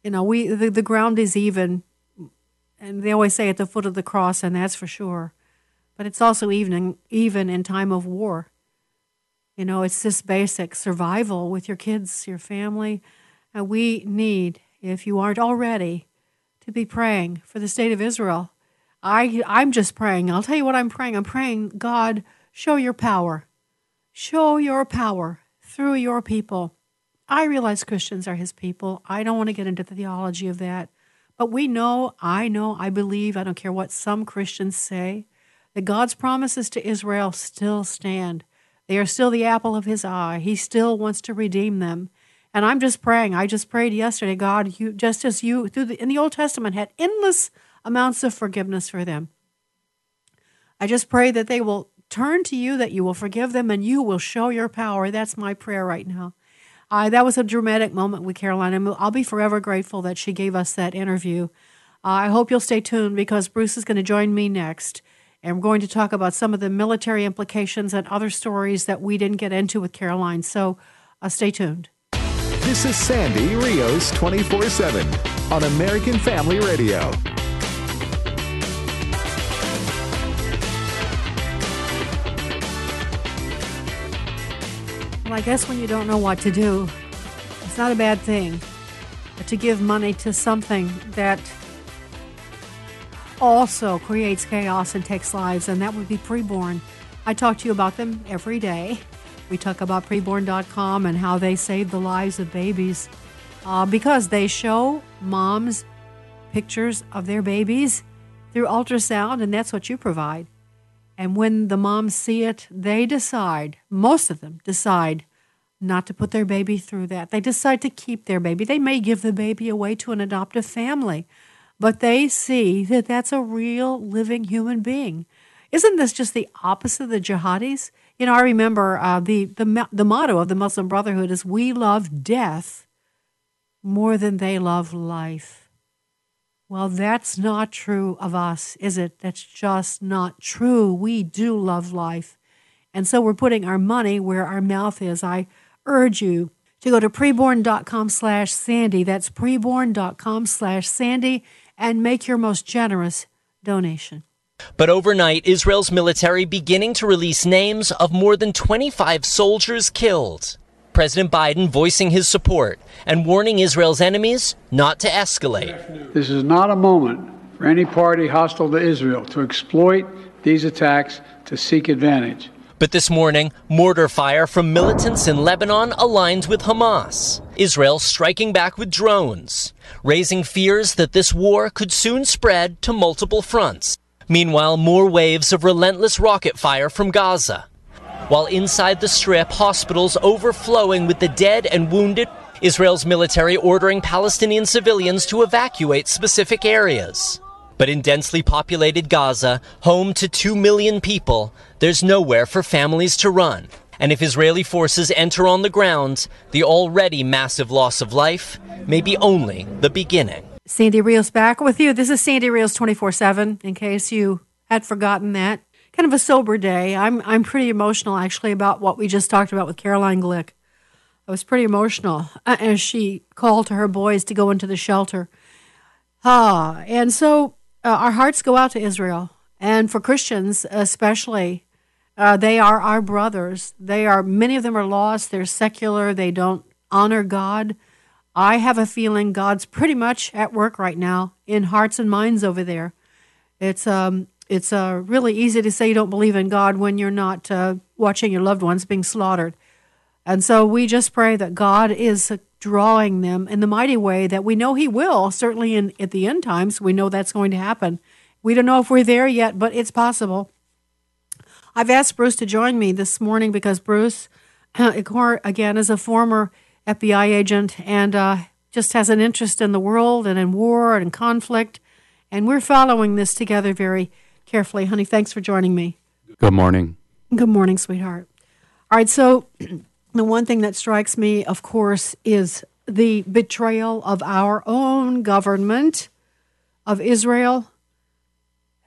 You know, we the, the ground is even, and they always say at the foot of the cross, and that's for sure. But it's also even even in time of war. You know, it's just basic survival with your kids, your family and we need, if you aren't already, to be praying for the state of Israel. I, I'm just praying. I'll tell you what I'm praying. I'm praying, God, show your power. Show your power through your people. I realize Christians are his people. I don't want to get into the theology of that. But we know, I know, I believe, I don't care what some Christians say, that God's promises to Israel still stand. They are still the apple of his eye. He still wants to redeem them. And I'm just praying. I just prayed yesterday, God, you just as you through the in the Old Testament had endless amounts of forgiveness for them. I just pray that they will turn to you, that you will forgive them, and you will show your power. That's my prayer right now. Uh, that was a dramatic moment with Caroline. I'll be forever grateful that she gave us that interview. Uh, I hope you'll stay tuned because Bruce is going to join me next. And we're going to talk about some of the military implications and other stories that we didn't get into with Caroline. So uh, stay tuned. This is Sandy Rios 24 7 on American Family Radio. I guess when you don't know what to do, it's not a bad thing to give money to something that also creates chaos and takes lives, and that would be preborn. I talk to you about them every day. We talk about preborn.com and how they save the lives of babies uh, because they show moms pictures of their babies through ultrasound, and that's what you provide. And when the moms see it, they decide, most of them decide not to put their baby through that. They decide to keep their baby. They may give the baby away to an adoptive family, but they see that that's a real living human being. Isn't this just the opposite of the jihadis? You know, I remember uh, the, the, the motto of the Muslim Brotherhood is We love death more than they love life. Well, that's not true of us, is it? That's just not true. We do love life. And so we're putting our money where our mouth is. I urge you to go to preborn.com slash Sandy. That's preborn.com slash Sandy and make your most generous donation. But overnight, Israel's military beginning to release names of more than 25 soldiers killed. President Biden voicing his support and warning Israel's enemies not to escalate. This is not a moment for any party hostile to Israel to exploit these attacks to seek advantage. But this morning, mortar fire from militants in Lebanon aligned with Hamas. Israel striking back with drones, raising fears that this war could soon spread to multiple fronts. Meanwhile, more waves of relentless rocket fire from Gaza. While inside the strip, hospitals overflowing with the dead and wounded, Israel's military ordering Palestinian civilians to evacuate specific areas. But in densely populated Gaza, home to 2 million people, there's nowhere for families to run. And if Israeli forces enter on the ground, the already massive loss of life may be only the beginning. Sandy Rios back with you. This is Sandy Rios 24 7, in case you had forgotten that. Kind of a sober day. I'm, I'm pretty emotional, actually, about what we just talked about with Caroline Glick. I was pretty emotional uh, as she called to her boys to go into the shelter. Ah, and so uh, our hearts go out to Israel. And for Christians, especially, uh, they are our brothers. They are, many of them are lost. They're secular. They don't honor God. I have a feeling God's pretty much at work right now in hearts and minds over there. It's um it's uh, really easy to say you don't believe in God when you're not uh, watching your loved ones being slaughtered. And so we just pray that God is drawing them in the mighty way that we know He will. Certainly in at the end times, we know that's going to happen. We don't know if we're there yet, but it's possible. I've asked Bruce to join me this morning because Bruce, again, is a former FBI agent and uh, just has an interest in the world and in war and in conflict. And we're following this together very carefully. Honey, thanks for joining me. Good morning. Good morning, sweetheart. All right, so (clears throat) the one thing that strikes me, of course, is the betrayal of our own government of Israel.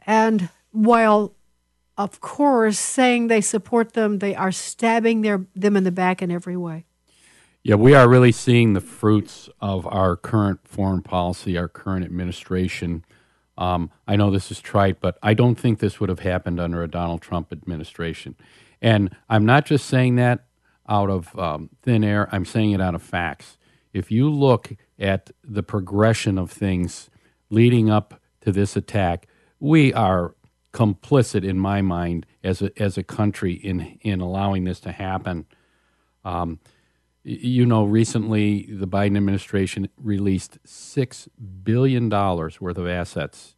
And while, of course, saying they support them, they are stabbing their, them in the back in every way. Yeah, we are really seeing the fruits of our current foreign policy, our current administration. Um, I know this is trite, but I don't think this would have happened under a Donald Trump administration. And I'm not just saying that out of um, thin air, I'm saying it out of facts. If you look at the progression of things leading up to this attack, we are complicit, in my mind, as a, as a country in, in allowing this to happen. Um, you know, recently the Biden administration released $6 billion worth of assets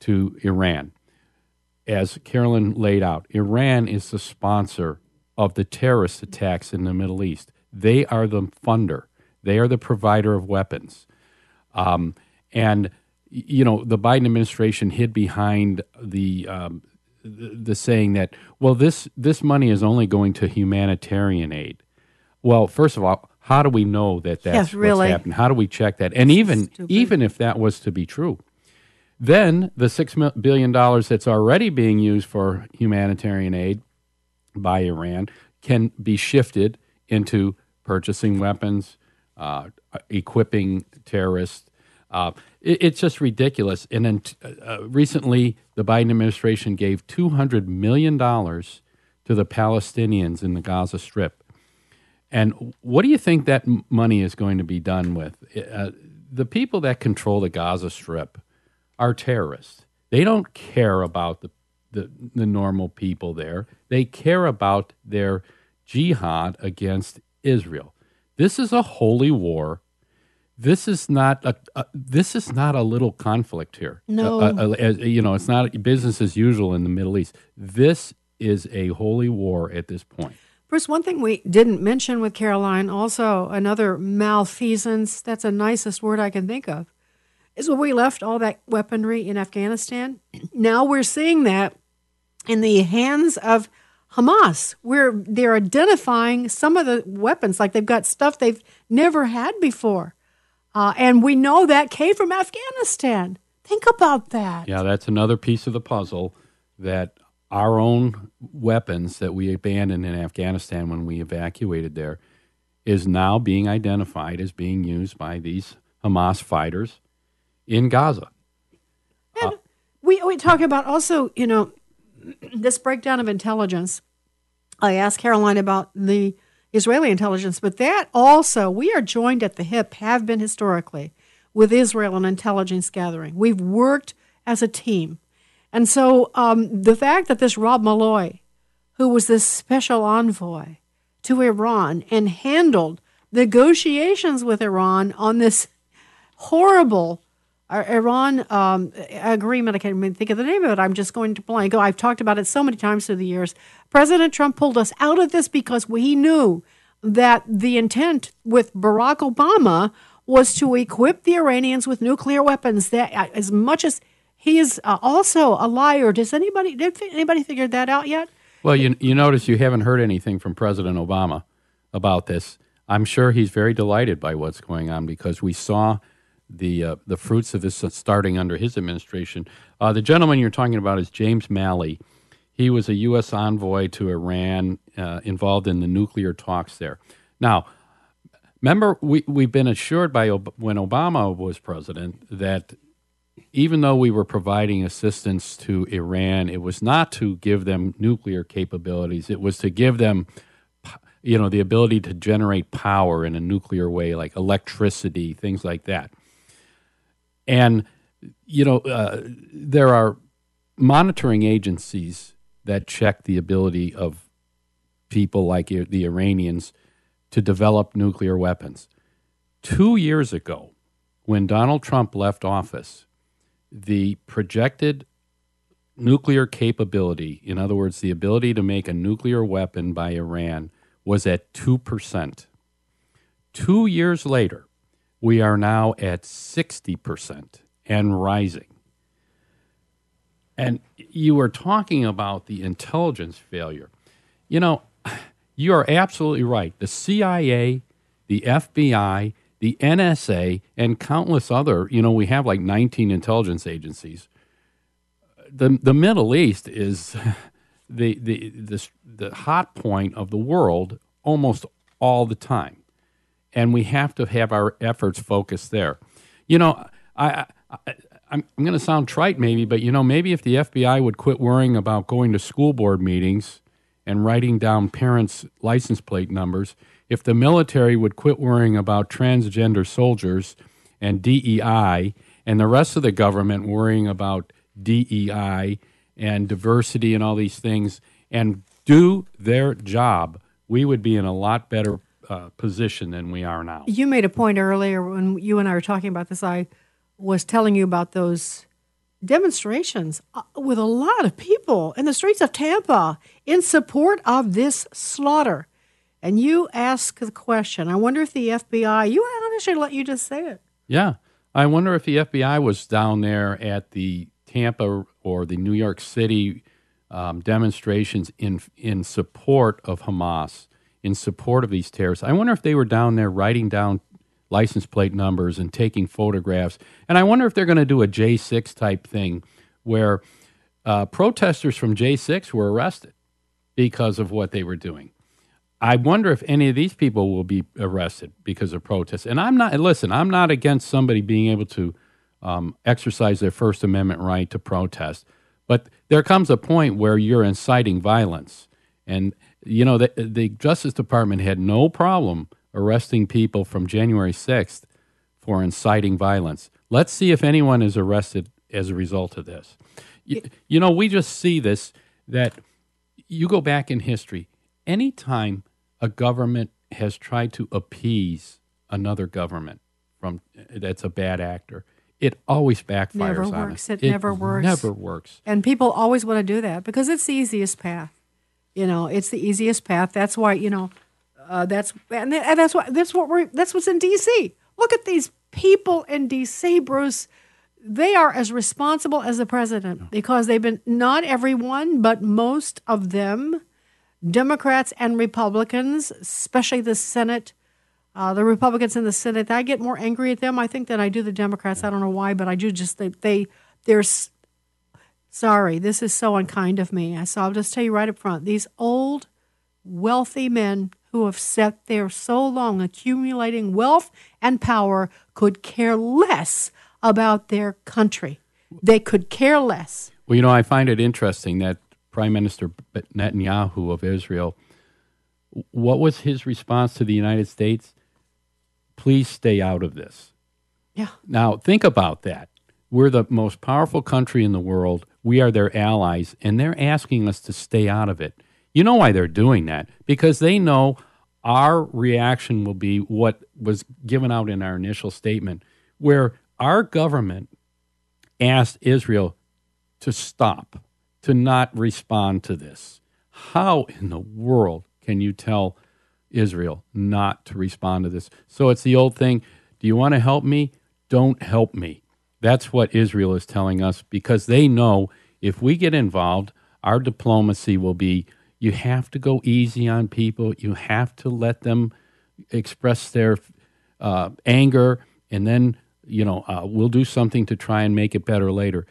to Iran. As Carolyn laid out, Iran is the sponsor of the terrorist attacks in the Middle East. They are the funder, they are the provider of weapons. Um, and, you know, the Biden administration hid behind the, um, the, the saying that, well, this, this money is only going to humanitarian aid. Well, first of all, how do we know that that's yes, really. what's happened? How do we check that? And even Stupid. even if that was to be true, then the six billion dollars that's already being used for humanitarian aid by Iran can be shifted into purchasing weapons, uh, equipping terrorists. Uh, it, it's just ridiculous. And then t- uh, recently, the Biden administration gave two hundred million dollars to the Palestinians in the Gaza Strip and what do you think that money is going to be done with? Uh, the people that control the Gaza Strip are terrorists. They don't care about the, the, the normal people there. They care about their jihad against Israel. This is a holy war. This is not a, a this is not a little conflict here. No. Uh, uh, uh, you know, it's not business as usual in the Middle East. This is a holy war at this point. Bruce, one thing we didn't mention with Caroline, also another malfeasance, that's the nicest word I can think of, is when we left all that weaponry in Afghanistan. (clears throat) Now we're seeing that in the hands of Hamas, where they're identifying some of the weapons, like they've got stuff they've never had before. Uh, and we know that came from Afghanistan. Think about that. Yeah, that's another piece of the puzzle that our own weapons that we abandoned in Afghanistan when we evacuated there is now being identified as being used by these Hamas fighters in Gaza. And we, we talk about also, you know, this breakdown of intelligence. I asked Caroline about the Israeli intelligence, but that also, we are joined at the hip, have been historically, with Israel in intelligence gathering. We've worked as a team. And so um, the fact that this Rob Malley, who was the special envoy to Iran and handled negotiations with Iran on this horrible Iran um, agreement, I can't even think of the name of it. I'm just going to blank. I've talked about it so many times through the years. President Trump pulled us out of this because he knew that the intent with Barack Obama was to equip the Iranians with nuclear weapons. That uh, as much as he is uh, also a liar. Does anybody did anybody figure that out yet? Well, you you notice you haven't heard anything from President Obama about this. I'm sure he's very delighted by what's going on because we saw the uh, the fruits of this starting under his administration. Uh, the gentleman you're talking about is James Milley. He was a U.S. envoy to Iran, uh, involved in the nuclear talks there. Now, remember, we we've been assured by Ob- when Obama was president that even though we were providing assistance to Iran, it was not to give them nuclear capabilities. It was to give them, you know, the ability to generate power in a nuclear way, like electricity, things like that. And, you know, uh, there are monitoring agencies that check the ability of people like the Iranians to develop nuclear weapons. Two years ago, when Donald Trump left office, the projected nuclear capability, in other words, the ability to make a nuclear weapon by Iran, was at 2%. Two years later, we are now at 60% and rising. And you were talking about the intelligence failure. You know, you are absolutely right. The CIA, the FBI, the NSA, and countless other, you know, we have like 19 intelligence agencies. The, the Middle East is (laughs) the, the, the, the hot point of the world almost all the time. And we have to have our efforts focused there. You know, I, I, I'm, I'm going to sound trite maybe, but you know, maybe if the FBI would quit worrying about going to school board meetings and writing down parents' license plate numbers if the military would quit worrying about transgender soldiers and DEI, and the rest of the government worrying about DEI and diversity and all these things, and do their job, we would be in a lot better uh, position than we are now. You made a point earlier when you and I were talking about this. I was telling you about those demonstrations uh, with a lot of people in the streets of Tampa in support of this slaughter and you ask the question, I wonder if the FBI, you I should let you just say it. Yeah. I wonder if the FBI was down there at the Tampa or the New York City um, demonstrations in in support of Hamas, in support of these terrorists. I wonder if they were down there writing down license plate numbers and taking photographs. And I wonder if they're going to do a J6 type thing where uh, protesters from J6 were arrested because of what they were doing. I wonder if any of these people will be arrested because of protests. And I'm not, listen, I'm not against somebody being able to um, exercise their First Amendment right to protest. But there comes a point where you're inciting violence. And, you know, the, the Justice Department had no problem arresting people from January 6th for inciting violence. Let's see if anyone is arrested as a result of this. You, you know, we just see this that you go back in history, anytime a government has tried to appease another government from that's a bad actor, it always backfires Never works. us. It never works. Never works. And people always want to do that because it's the easiest path. You know, it's the easiest path. That's why you know, uh, that's and, and that's what that's what we're that's what's in D.C. Look at these people in D.C., Bruce. They are as responsible as the president because they've been not everyone, but most of them, Democrats and Republicans, especially the Senate. Uh, the Republicans in the Senate, I get more angry at them, I think, than I do the Democrats. I don't know why, but I do just they, they there's sorry, this is so unkind of me. I So I'll just tell you right up front these old, wealthy men who have sat there so long accumulating wealth and power could care less about their country. They could care less. Well, you know, I find it interesting that Prime Minister Netanyahu of Israel, what was his response to the United States? Please stay out of this. Yeah. Now, think about that. We're the most powerful country in the world. We are their allies, and they're asking us to stay out of it. You know why they're doing that? Because they know our reaction will be what was given out in our initial statement, where our government asked Israel to stop, to not respond to this. How in the world can you tell Israel not to respond to this? So it's the old thing do you want to help me? Don't help me. That's what Israel is telling us because they know if we get involved, our diplomacy will be you have to go easy on people, you have to let them express their uh, anger, and then you know uh, we'll do something to try and make it better later.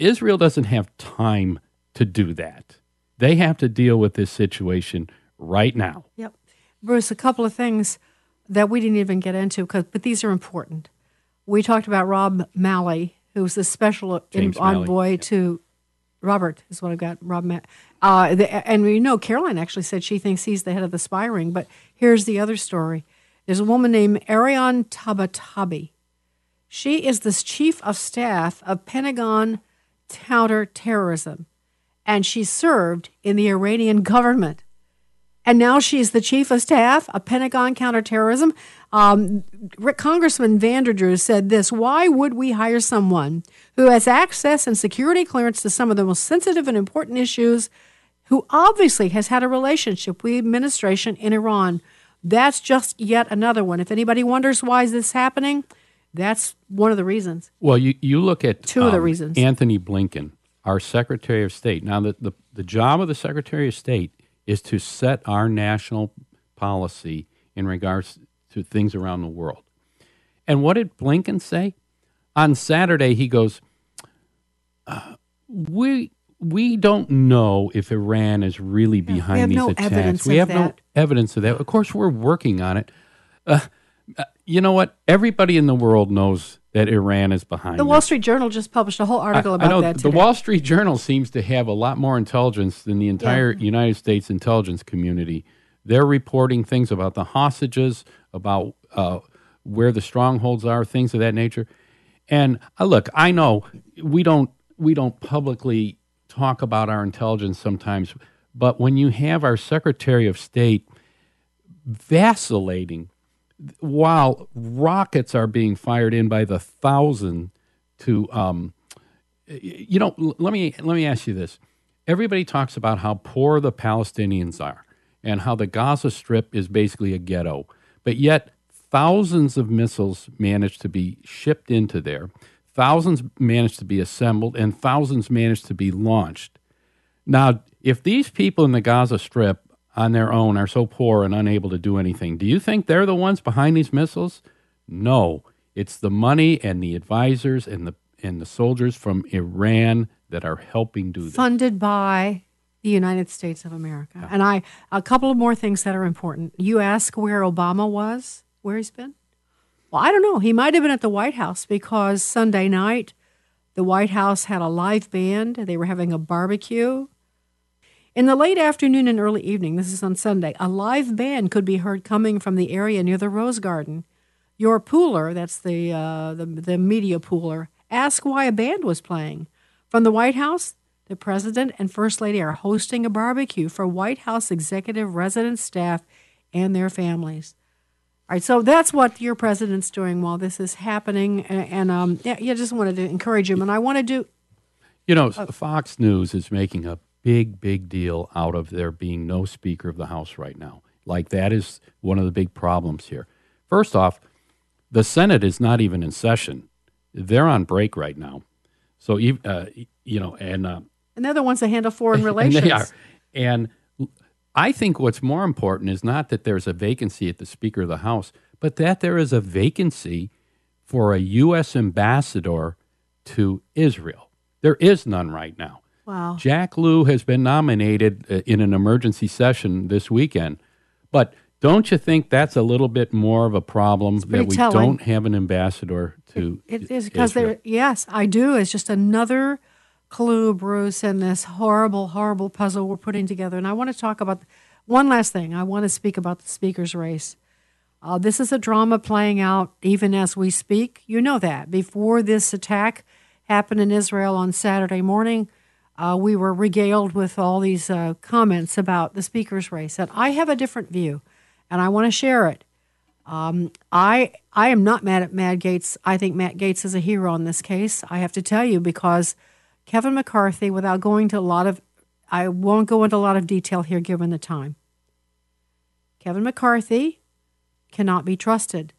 Israel doesn't have time to do that. They have to deal with this situation right now. Yep. Bruce, a couple of things that we didn't even get into, cause, but these are important. We talked about Rob Malley, who's the special James envoy to Robert, is what I've got. Rob, Ma- uh, the, and we know Caroline actually said she thinks he's the head of the spy ring. But here's the other story: there's a woman named Ariane Tabatabai. She is the chief of staff of Pentagon counterterrorism, and she served in the Iranian government. And now she's the chief of staff of Pentagon counterterrorism. Um, Congressman Vanderdrew said this Why would we hire someone who has access and security clearance to some of the most sensitive and important issues, who obviously has had a relationship with the administration in Iran? That's just yet another one. If anybody wonders why is this happening, that's one of the reasons. Well, you, you look at Two of the um, reasons. Antony Blinken, our Secretary of State. Now, the, the, the job of the Secretary of State is to set our national policy in regards to things around the world. And what did Blinken say? On Saturday, he goes, uh, we, we don't know if Iran is really behind these no attacks. we have no evidence of that. Of course, we're working on it. Uh, uh, you know what? Everybody in the world knows that Iran is behind The it. Wall Street Journal just published a whole article I- about I know that the. Wall Street Journal seems to have a lot more intelligence than the entire United States intelligence community. They're reporting things about the hostages, about uh, where the strongholds are, things of that nature. And uh, look, I know we don't we don't publicly talk about our intelligence sometimes, but when you have our Secretary of State vacillating while rockets are being fired in by the thousand to um, you know let me let me ask you this. Everybody talks about how poor the palestinians are and how the gaza strip is basically a ghetto but yet thousands of missiles managed to be shipped into there thousands managed to be assembled and thousands managed to be launched. Now if these people in the gaza strip on their own are so poor and unable to do anything do you think they're the ones behind these missiles no it's the money and the advisors and the and the soldiers from Iran that are helping do this. funded by the United States of America. And I a couple of more things that are important. You ask where Obama was, where he's been? Well, I don't know. He might have been at the White House because Sunday night the White House had a live band. They were having a barbecue. In the late afternoon and early evening, this is on Sunday, a live band could be heard coming from the area near the Rose Garden. Your pooler, that's the, uh, the, the media pooler, ask why a band was playing. From the White House, the president and first lady are hosting a barbecue for White House executive resident staff and their families. All right, so that's what your president's doing while this is happening, and, and um, yeah, yeah, just wanted to encourage him, and I want to do. You know, Fox News is making a big, big deal out of there being no Speaker of the House right now. Like that is one of the big problems here. First off, the Senate is not even in session; they're on break right now. So, uh, you know, and uh, And they're the ones that handle (laughs) foreign and relations. they are. And I think what's more important is not that there's a vacancy at the Speaker of the House, but that there is a vacancy for a U.S. ambassador to Israel. There is none right now. Wow. Jack Lew has been nominated uh, in an emergency session this weekend, but don't you think that's a little bit more of a problem that we telling. don't have an ambassador to It is because they're yes, I do. It's just another clue, Bruce, in this horrible, horrible puzzle we're putting together. And I want to talk about one last thing. I want to speak about the speaker's race. Uh, this is a drama playing out even as we speak. You know that. Before this attack happened in Israel on Saturday morning, uh, we were regaled with all these uh, comments about the speaker's race. And I have a different view, and I want to share it. Um, I I am not mad at Matt Gaetz. I think Matt Gaetz is a hero in this case. I have to tell you because Kevin McCarthy, without going to a lot of, I won't go into a lot of detail here given the time. Kevin McCarthy cannot be trusted.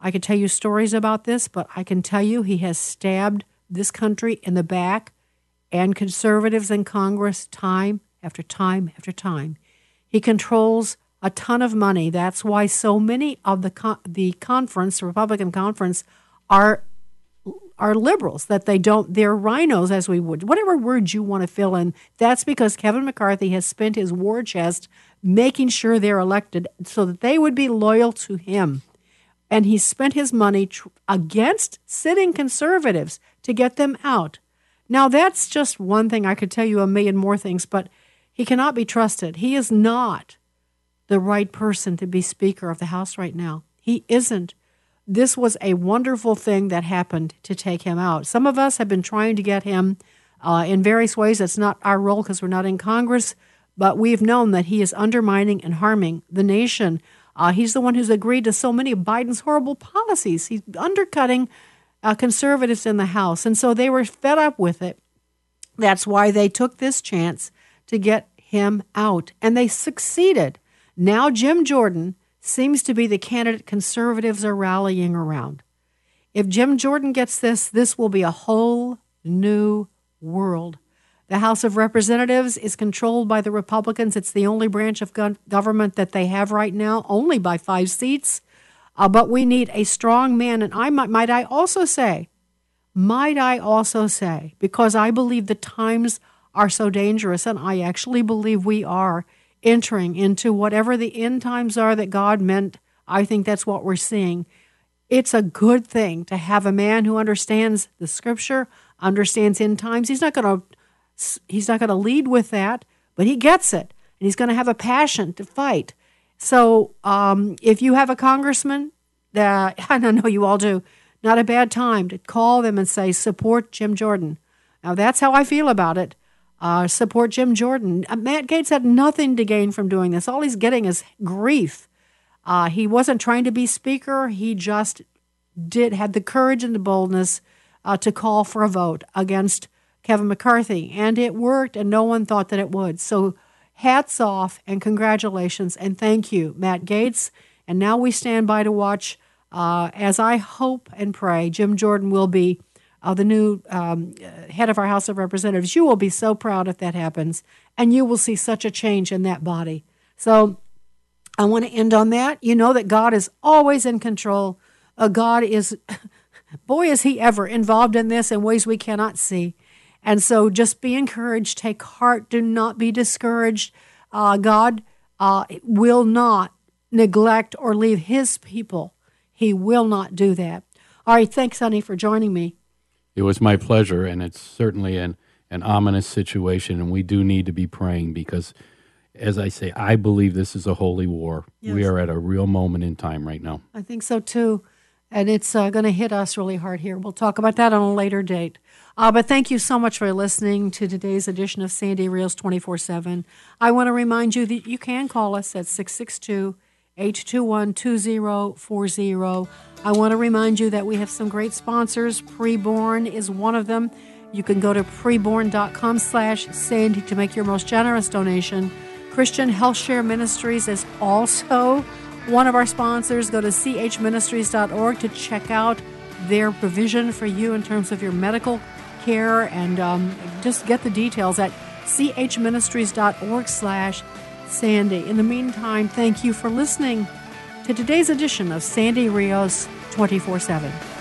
I could tell you stories about this, but I can tell you he has stabbed this country in the back and conservatives in Congress time after time after time. He controls a ton of money. That's why so many of the con- the conference, Republican conference, are are liberals. That they don't. They're RINOs, as we would whatever words you want to fill in. That's because Kevin McCarthy has spent his war chest making sure they're elected, so that they would be loyal to him. And he spent his money tr- against sitting conservatives to get them out. Now, that's just one thing. I could tell you a million more things, but he cannot be trusted. He is not the right person to be Speaker of the House right now. He isn't. This was a wonderful thing that happened to take him out. Some of us have been trying to get him uh, in various ways. It's not our role because we're not in Congress, but we've known that he is undermining and harming the nation. Uh, he's the one who's agreed to so many of Biden's horrible policies. He's undercutting uh, conservatives in the House. And so they were fed up with it. That's why they took this chance to get him out. And they succeeded. Now, Jim Jordan seems to be the candidate conservatives are rallying around. If Jim Jordan gets this, this will be a whole new world. The House of Representatives is controlled by the Republicans. It's the only branch of government that they have right now, only by five seats. Uh, but we need a strong man. And I might, might I also say, might I also say, because I believe the times are so dangerous, and I actually believe we are entering into whatever the end times are that God meant. I think that's what we're seeing. It's a good thing to have a man who understands the scripture, understands end times. He's not going to he's not going to lead with that, but he gets it, and he's going to have a passion to fight. So, um, if you have a congressman, that (laughs) I know you all do, not a bad time to call them and say support Jim Jordan. Now that's how I feel about it. Uh, support Jim Jordan. Uh, Matt Gaetz had nothing to gain from doing this. All he's getting is grief. Uh, he wasn't trying to be speaker. He just did had the courage and the boldness uh, to call for a vote against Kevin McCarthy, and it worked. And no one thought that it would. So, hats off and congratulations and thank you, Matt Gaetz. And now we stand by to watch uh, as I hope and pray Jim Jordan will be uh, the new um, head of our House of Representatives. You will be so proud if that happens, and you will see such a change in that body. So I want to end on that. You know that God is always in control. Uh, God is, (laughs) boy, is He ever involved in this in ways we cannot see. And so just be encouraged, take heart, do not be discouraged. Uh, God uh, will not neglect or leave His people. He will not do that. All right, thanks, honey, for joining me. It was my pleasure, and it's certainly an, an ominous situation, and we do need to be praying because, as I say, I believe this is a holy war. We are at a real moment in time right now. I think so too. and it's uh, going to hit us really hard here. We'll talk about that on a later date. Uh, but thank you so much for listening to today's edition of Sandy Rios 24 7. I want to remind you that you can call us at 662 821 2040. I want to remind you that we have some great sponsors. Preborn is one of them. You can go to preborn.com slash Sandy to make your most generous donation. Christian Health Share Ministries is also one of our sponsors. Go to chministries.org to check out their provision for you in terms of your medical care and um, just get the details at chministries.org slash Sandy. In the meantime, thank you for listening to today's edition of Sandy Rios 24 7.